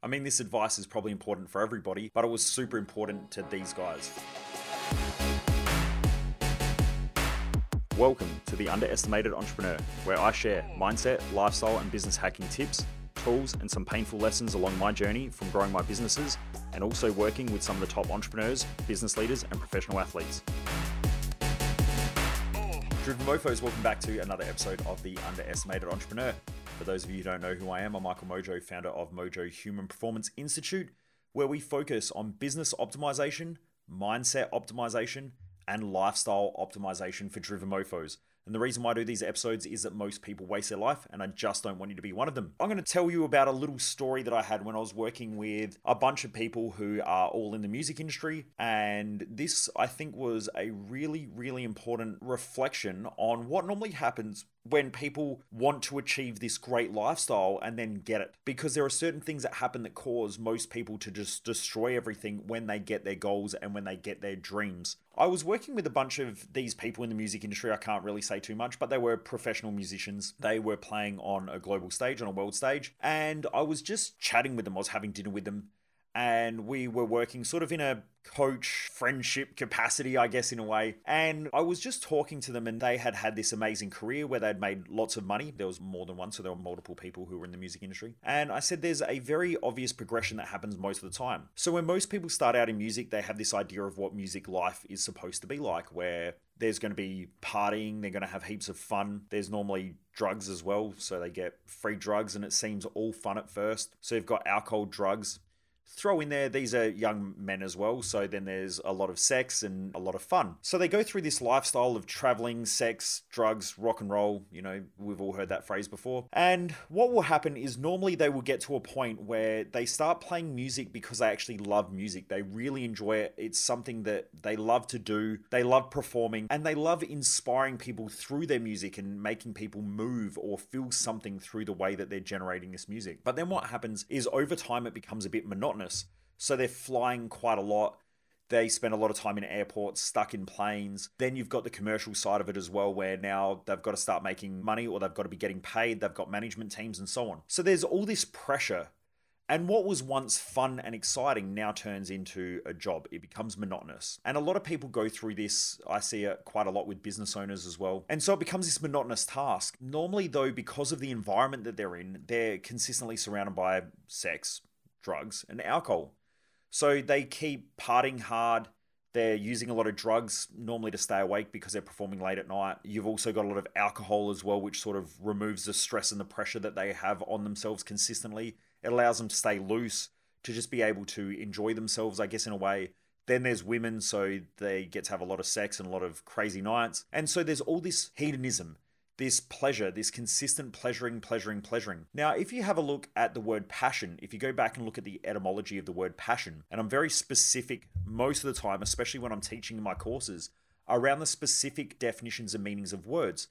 I mean, this advice is probably important for everybody, but it was super important to these guys. Welcome to The Underestimated Entrepreneur, where I share mindset, lifestyle, and business hacking tips, tools, and some painful lessons along my journey from growing my businesses and also working with some of the top entrepreneurs, business leaders, and professional athletes. Driven Mofos, welcome back to another episode of The Underestimated Entrepreneur. For those of you who don't know who I am, I'm Michael Mojo, founder of Mojo Human Performance Institute, where we focus on business optimization, mindset optimization, and lifestyle optimization for driven mofos. And the reason why I do these episodes is that most people waste their life, and I just don't want you to be one of them. I'm going to tell you about a little story that I had when I was working with a bunch of people who are all in the music industry. And this, I think, was a really, really important reflection on what normally happens when people want to achieve this great lifestyle and then get it. Because there are certain things that happen that cause most people to just destroy everything when they get their goals and when they get their dreams. I was working with a bunch of these people in the music industry. I can't really say too much, but they were professional musicians. They were playing on a global stage, on a world stage. And I was just chatting with them. I was having dinner with them and we were working sort of in a coach friendship capacity, I guess, in a way. And I was just talking to them, and they had had this amazing career where they'd made lots of money. There was more than one, so there were multiple people who were in the music industry. And I said, there's a very obvious progression that happens most of the time. So when most people start out in music, they have this idea of what music life is supposed to be like, where there's going to be partying, they're going to have heaps of fun. There's normally drugs as well, so they get free drugs, and it seems all fun at first. So you've got alcohol, drugs, throw in there these are young men as well so then there's a lot of sex and a lot of fun. So they go through this lifestyle of traveling sex drugs rock and roll you know we've all heard that phrase before. And what will happen is normally they will get to a point where they start playing music because they actually love music. They really enjoy it. It's something that they love to do. They love performing and they love inspiring people through their music and making people move or feel something through the way that they're generating this music. But then what happens is over time it becomes a bit monotonous monotonous. So they're flying quite a lot. They spend a lot of time in airports, stuck in planes. Then you've got the commercial side of it as well, where now they've got to start making money or they've got to be getting paid. They've got management teams and so on. So there's all this pressure. And what was once fun and exciting now turns into a job. It becomes monotonous. And a lot of people go through this. I see it quite a lot with business owners as well. And so it becomes this monotonous task. Normally, though, because of the environment that they're in, they're consistently surrounded by sex, drugs and alcohol. So they keep partying hard. They're using a lot of drugs normally to stay awake because they're performing late at night. You've also got a lot of alcohol as well, which sort of removes the stress and the pressure that they have on themselves consistently. It allows them to stay loose, to just be able to enjoy themselves, I guess, in a way. Then there's women, so they get to have a lot of sex and a lot of crazy nights. And so there's all this hedonism this pleasure, this consistent pleasuring, pleasuring, pleasuring. Now, if you have a look at the word passion, if you go back and look at the etymology of the word passion, and I'm very specific most of the time, especially when I'm teaching in my courses, around the specific definitions and meanings of words,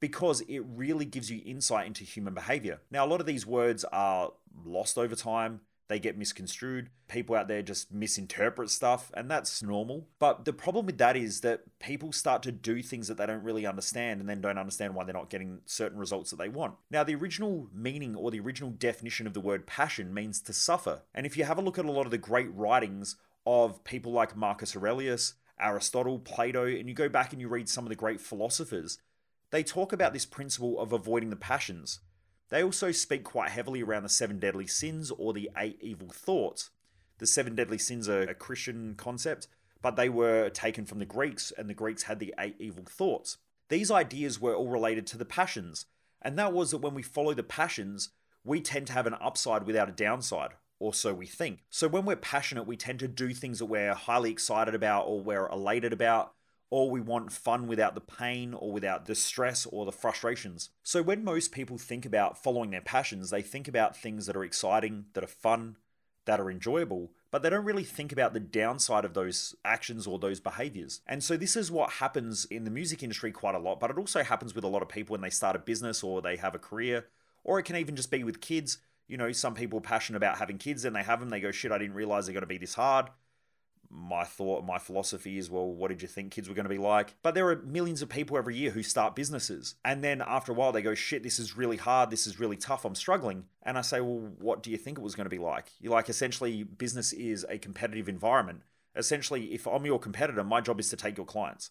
because it really gives you insight into human behavior. Now, a lot of these words are lost over time they get misconstrued. People out there just misinterpret stuff, and that's normal. But the problem with that is that people start to do things that they don't really understand and then don't understand why they're not getting certain results that they want. Now, the original meaning or the original definition of the word passion means to suffer. And if you have a look at a lot of the great writings of people like Marcus Aurelius, Aristotle, Plato, and you go back and you read some of the great philosophers, they talk about this principle of avoiding the passions. They also speak quite heavily around the seven deadly sins or the eight evil thoughts. The seven deadly sins are a Christian concept, but they were taken from the Greeks, and the Greeks had the eight evil thoughts. These ideas were all related to the passions, and that was that when we follow the passions, we tend to have an upside without a downside, or so we think. So when we're passionate, we tend to do things that we're highly excited about or we're elated about, or we want fun without the pain or without the stress or the frustrations. So, when most people think about following their passions, they think about things that are exciting, that are fun, that are enjoyable, but they don't really think about the downside of those actions or those behaviors. And so, this is what happens in the music industry quite a lot, but it also happens with a lot of people when they start a business or they have a career, or it can even just be with kids. You know, some people are passionate about having kids and they have them, they go, shit, I didn't realize they're to be this hard my thought, my philosophy is, well, what did you think kids were going to be like? But there are millions of people every year who start businesses. And then after a while, they go, shit, this is really hard. This is really tough. I'm struggling. And I say, well, what do you think it was going to be like? You're like, essentially, business is a competitive environment. Essentially, if I'm your competitor, my job is to take your clients.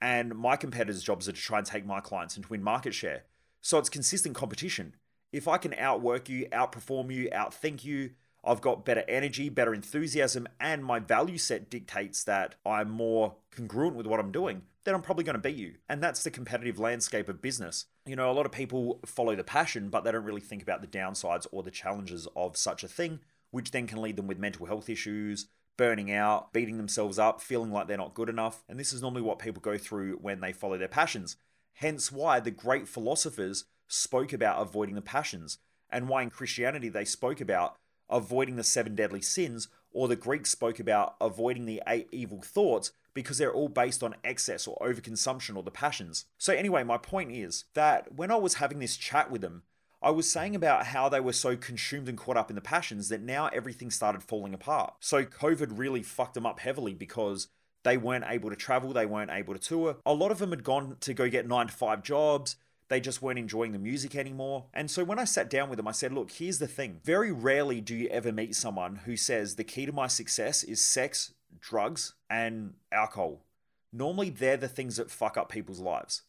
And my competitors' jobs are to try and take my clients and to win market share. So it's consistent competition. If I can outwork you, outperform you, outthink you, I've got better energy, better enthusiasm, and my value set dictates that I'm more congruent with what I'm doing, then I'm probably going to beat you. And that's the competitive landscape of business. You know, a lot of people follow the passion, but they don't really think about the downsides or the challenges of such a thing, which then can lead them with mental health issues, burning out, beating themselves up, feeling like they're not good enough. And this is normally what people go through when they follow their passions. Hence why the great philosophers spoke about avoiding the passions, and why in Christianity they spoke about avoiding the seven deadly sins, or the Greeks spoke about avoiding the eight evil thoughts because they're all based on excess or overconsumption or the passions. So, anyway, my point is that when I was having this chat with them, I was saying about how they were so consumed and caught up in the passions that now everything started falling apart. So, COVID really fucked them up heavily because they weren't able to travel, they weren't able to tour. A lot of them had gone to go get nine to five jobs they just weren't enjoying the music anymore. And so when I sat down with them, I said, Look, here's the thing. Very rarely do you ever meet someone who says the key to my success is sex, drugs, and alcohol. Normally, they're the things that fuck up people's lives.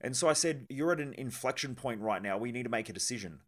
And so I said, You're at an inflection point right now. We need to make a decision.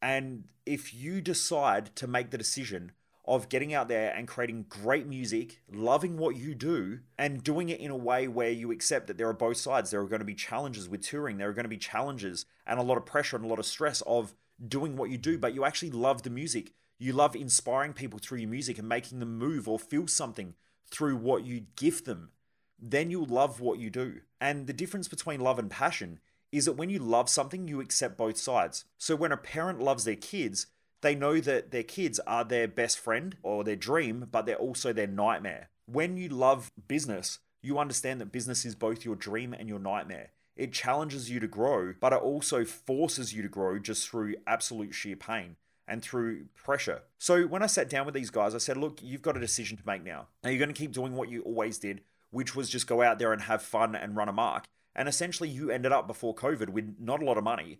And if you decide to make the decision of getting out there and creating great music, loving what you do, and doing it in a way where you accept that there are both sides. There are going to be challenges with touring, there are going to be challenges and a lot of pressure and a lot of stress of doing what you do, but you actually love the music. You love inspiring people through your music and making them move or feel something through what you give them. Then you'll love what you do. And the difference between love and passion is that when you love something, you accept both sides. So when a parent loves their kids, they know that their kids are their best friend or their dream, but they're also their nightmare. When you love business, you understand that business is both your dream and your nightmare. It challenges you to grow, but it also forces you to grow just through absolute sheer pain and through pressure. So when I sat down with these guys, I said, look, you've got a decision to make now. Are you going to keep doing what you always did, which was just go out there and have fun and run a mark? And essentially, you ended up before COVID with not a lot of money,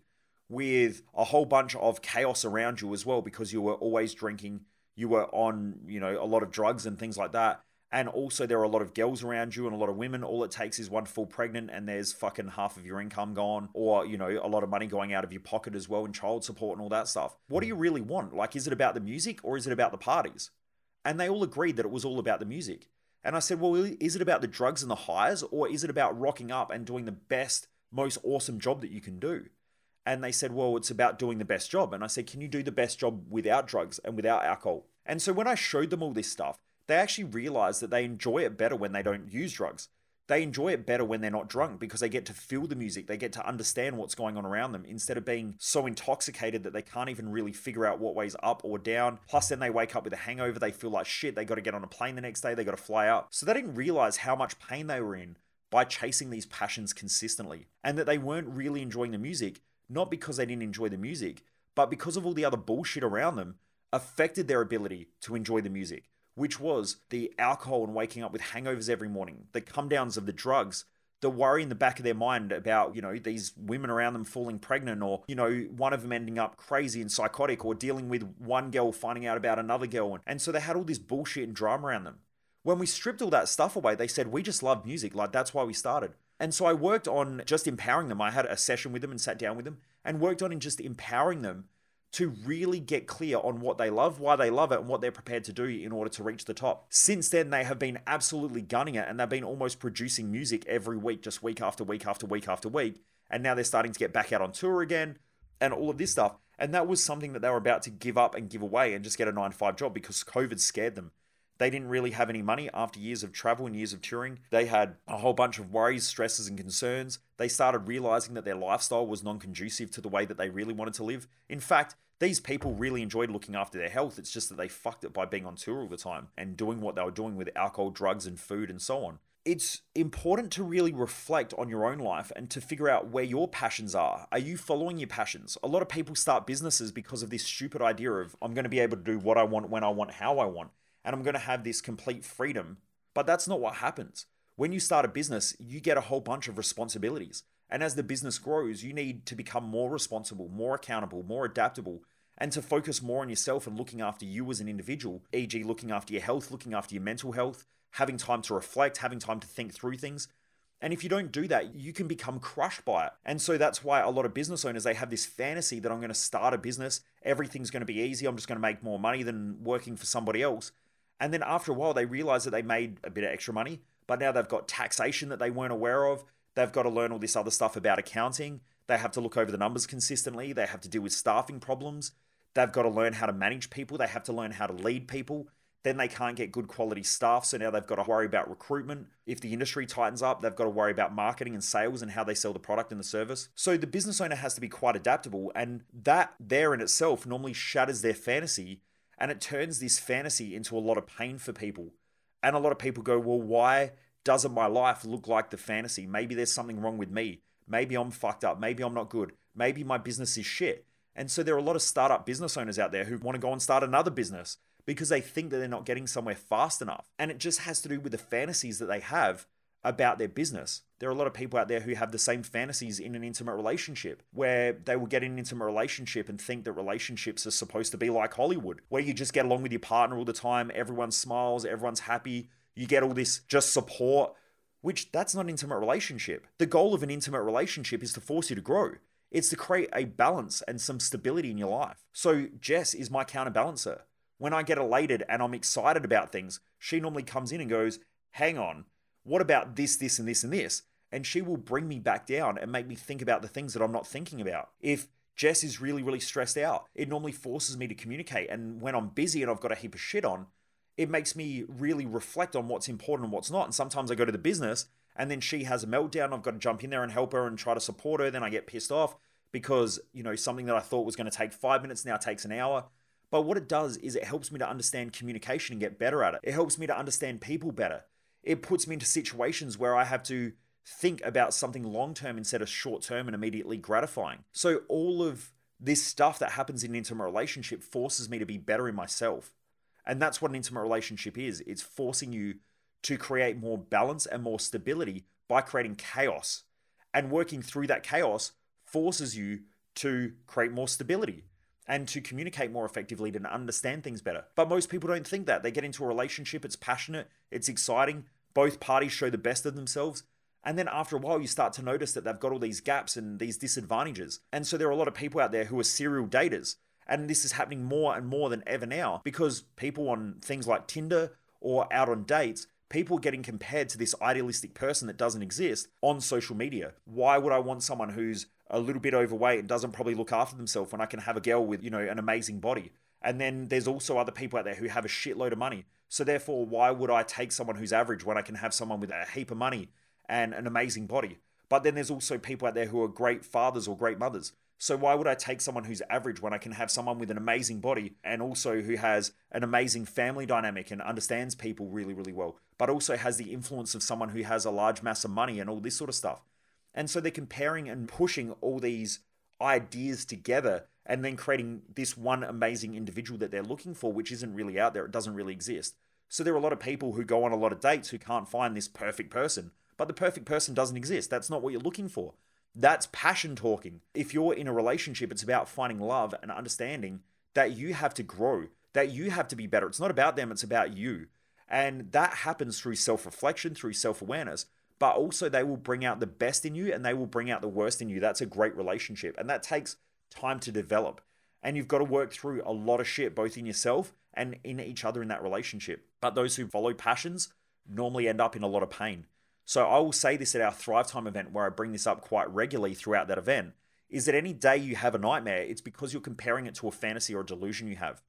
with a whole bunch of chaos around you as well because you were always drinking, you were on, you know, a lot of drugs and things like that. And also, there are a lot of girls around you and a lot of women. All it takes is one full pregnant, and there's fucking half of your income gone, or, you know, a lot of money going out of your pocket as well, and child support and all that stuff. What do you really want? Like, is it about the music or is it about the parties? And they all agreed that it was all about the music. And I said, well, is it about the drugs and the highs, or is it about rocking up and doing the best, most awesome job that you can do? And they said, well, it's about doing the best job. And I said, can you do the best job without drugs and without alcohol? And so when I showed them all this stuff, they actually realized that they enjoy it better when they don't use drugs. They enjoy it better when they're not drunk because they get to feel the music. They get to understand what's going on around them instead of being so intoxicated that they can't even really figure out what way's up or down. Plus, then they wake up with a hangover. They feel like shit. They got to get on a plane the next day. They got to fly out. So they didn't realize how much pain they were in by chasing these passions consistently and that they weren't really enjoying the music not because they didn't enjoy the music, but because of all the other bullshit around them, affected their ability to enjoy the music, which was the alcohol and waking up with hangovers every morning, the come downs of the drugs, the worry in the back of their mind about, you know, these women around them falling pregnant or, you know, one of them ending up crazy and psychotic or dealing with one girl finding out about another girl. And so they had all this bullshit and drama around them. When we stripped all that stuff away, they said, we just love music. Like, that's why we started. And so I worked on just empowering them. I had a session with them and sat down with them and worked on in just empowering them to really get clear on what they love, why they love it, and what they're prepared to do in order to reach the top. Since then, they have been absolutely gunning it and they've been almost producing music every week, just week after week after week after week. And now they're starting to get back out on tour again and all of this stuff. And that was something that they were about to give up and give away and just get a nine to five job because COVID scared them. They didn't really have any money after years of travel and years of touring. They had a whole bunch of worries, stresses, and concerns. They started realizing that their lifestyle was non conducive to the way that they really wanted to live. In fact, these people really enjoyed looking after their health. It's just that they fucked it by being on tour all the time and doing what they were doing with alcohol, drugs, and food and so on. It's important to really reflect on your own life and to figure out where your passions are. Are you following your passions? A lot of people start businesses because of this stupid idea of I'm going to be able to do what I want, when I want, how I want and I'm going to have this complete freedom. But that's not what happens. When you start a business, you get a whole bunch of responsibilities. And as the business grows, you need to become more responsible, more accountable, more adaptable, and to focus more on yourself and looking after you as an individual, e.g., looking after your health, looking after your mental health, having time to reflect, having time to think through things. And if you don't do that, you can become crushed by it. And so that's why a lot of business owners they have this fantasy that I'm going to start a business, everything's going to be easy, I'm just going to make more money than working for somebody else. And then after a while they realize that they made a bit of extra money, but now they've got taxation that they weren't aware of. They've got to learn all this other stuff about accounting. They have to look over the numbers consistently. They have to deal with staffing problems. They've got to learn how to manage people. They have to learn how to lead people. Then they can't get good quality staff. So now they've got to worry about recruitment. If the industry tightens up, they've got to worry about marketing and sales and how they sell the product and the service. So the business owner has to be quite adaptable. And that there in itself normally shatters their fantasy and it turns this fantasy into a lot of pain for people. And a lot of people go, well, why doesn't my life look like the fantasy? Maybe there's something wrong with me. Maybe I'm fucked up. Maybe I'm not good. Maybe my business is shit. And so there are a lot of startup business owners out there who want to go and start another business because they think that they're not getting somewhere fast enough. And it just has to do with the fantasies that they have about their business. There are a lot of people out there who have the same fantasies in an intimate relationship where they will get in an intimate relationship and think that relationships are supposed to be like Hollywood, where you just get along with your partner all the time, everyone smiles, everyone's happy, you get all this just support, which that's not an intimate relationship. The goal of an intimate relationship is to force you to grow. It's to create a balance and some stability in your life. So Jess is my counterbalancer. When I get elated and I'm excited about things, she normally comes in and goes, Hang on, what about this, this, and this, and this? And she will bring me back down and make me think about the things that I'm not thinking about. If Jess is really, really stressed out, it normally forces me to communicate. And when I'm busy and I've got a heap of shit on, it makes me really reflect on what's important and what's not. And sometimes I go to the business and then she has a meltdown. I've got to jump in there and help her and try to support her. Then I get pissed off because, you know, something that I thought was going to take five minutes now takes an hour. But what it does is it helps me to understand communication and get better at it. It helps me to understand people better. It puts me into situations where I have to think about something long term instead of short term and immediately gratifying. So all of this stuff that happens in an intimate relationship forces me to be better in myself. And that's what an intimate relationship is. It's forcing you to create more balance and more stability by creating chaos. And working through that chaos forces you to create more stability and to communicate more effectively to understand things better. But most people don't think that. They get into a relationship, it's passionate, it's exciting, both parties show the best of themselves. And then after a while, you start to notice that they've got all these gaps and these disadvantages. And so there are a lot of people out there who are serial daters. And this is happening more and more than ever now because people on things like Tinder or out on dates, people are getting compared to this idealistic person that doesn't exist on social media. Why would I want someone who's a little bit overweight and doesn't probably look after themselves when I can have a girl with, you know, an amazing body? And then there's also other people out there who have a shitload of money. So therefore, why would I take someone who's average when I can have someone with a heap of money and an amazing body? But then there's also people out there who are great fathers or great mothers. So why would I take someone who's average when I can have someone with an amazing body and also who has an amazing family dynamic and understands people really, really well, but also has the influence of someone who has a large mass of money and all this sort of stuff. And so they're comparing and pushing all these ideas together and then creating this one amazing individual that they're looking for, which isn't really out there. It doesn't really exist. So there are a lot of people who go on a lot of dates who can't find this perfect person, but the perfect person doesn't exist. That's not what you're looking for. That's passion talking. If you're in a relationship, it's about finding love and understanding that you have to grow, that you have to be better. It's not about them, it's about you. And that happens through self reflection, through self awareness, but also they will bring out the best in you and they will bring out the worst in you. That's a great relationship. And that takes time to develop. And you've got to work through a lot of shit, both in yourself and in each other in that relationship. But those who follow passions normally end up in a lot of pain. So I will say this at our Thrive Time event, where I bring this up quite regularly throughout that event, is that any day you have a nightmare, it's because you're comparing it to a fantasy or a delusion you have.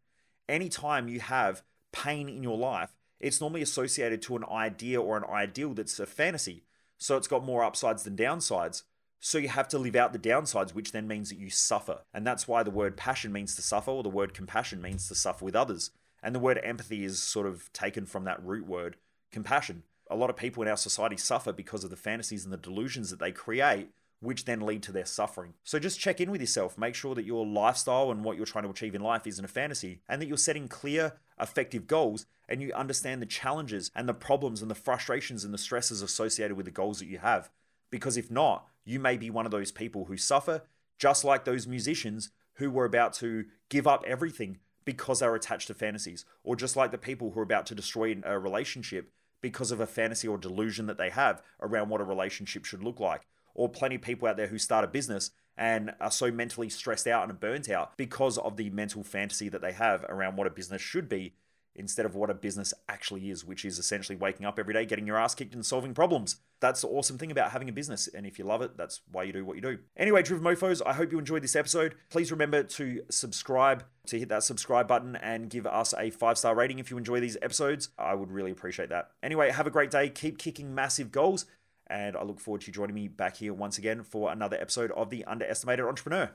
Anytime you have pain in your life, it's normally associated to an idea or an ideal that's a fantasy. So it's got more upsides than downsides. So you have to live out the downsides, which then means that you suffer. And that's why the word passion means to suffer, or the word compassion means to suffer with others. And the word empathy is sort of taken from that root word, compassion a lot of people in our society suffer because of the fantasies and the delusions that they create which then lead to their suffering. So just check in with yourself. Make sure that your lifestyle and what you're trying to achieve in life isn't a fantasy and that you're setting clear, effective goals and you understand the challenges and the problems and the frustrations and the stresses associated with the goals that you have. Because if not, you may be one of those people who suffer, just like those musicians who were about to give up everything because they were attached to fantasies, or just like the people who are about to destroy a relationship because of a fantasy or delusion that they have around what a relationship should look like. Or plenty of people out there who start a business and are so mentally stressed out and burnt out because of the mental fantasy that they have around what a business should be instead of what a business actually is, which is essentially waking up every day, getting your ass kicked, and solving problems. That's the awesome thing about having a business. And if you love it, that's why you do what you do. Anyway, Driven Mofos, I hope you enjoyed this episode. Please remember to subscribe, to hit that subscribe button, and give us a five star rating if you enjoy these episodes. I would really appreciate that. Anyway, have a great day. Keep kicking massive goals. And I look forward to you joining me back here once again for another episode of The Underestimated Entrepreneur.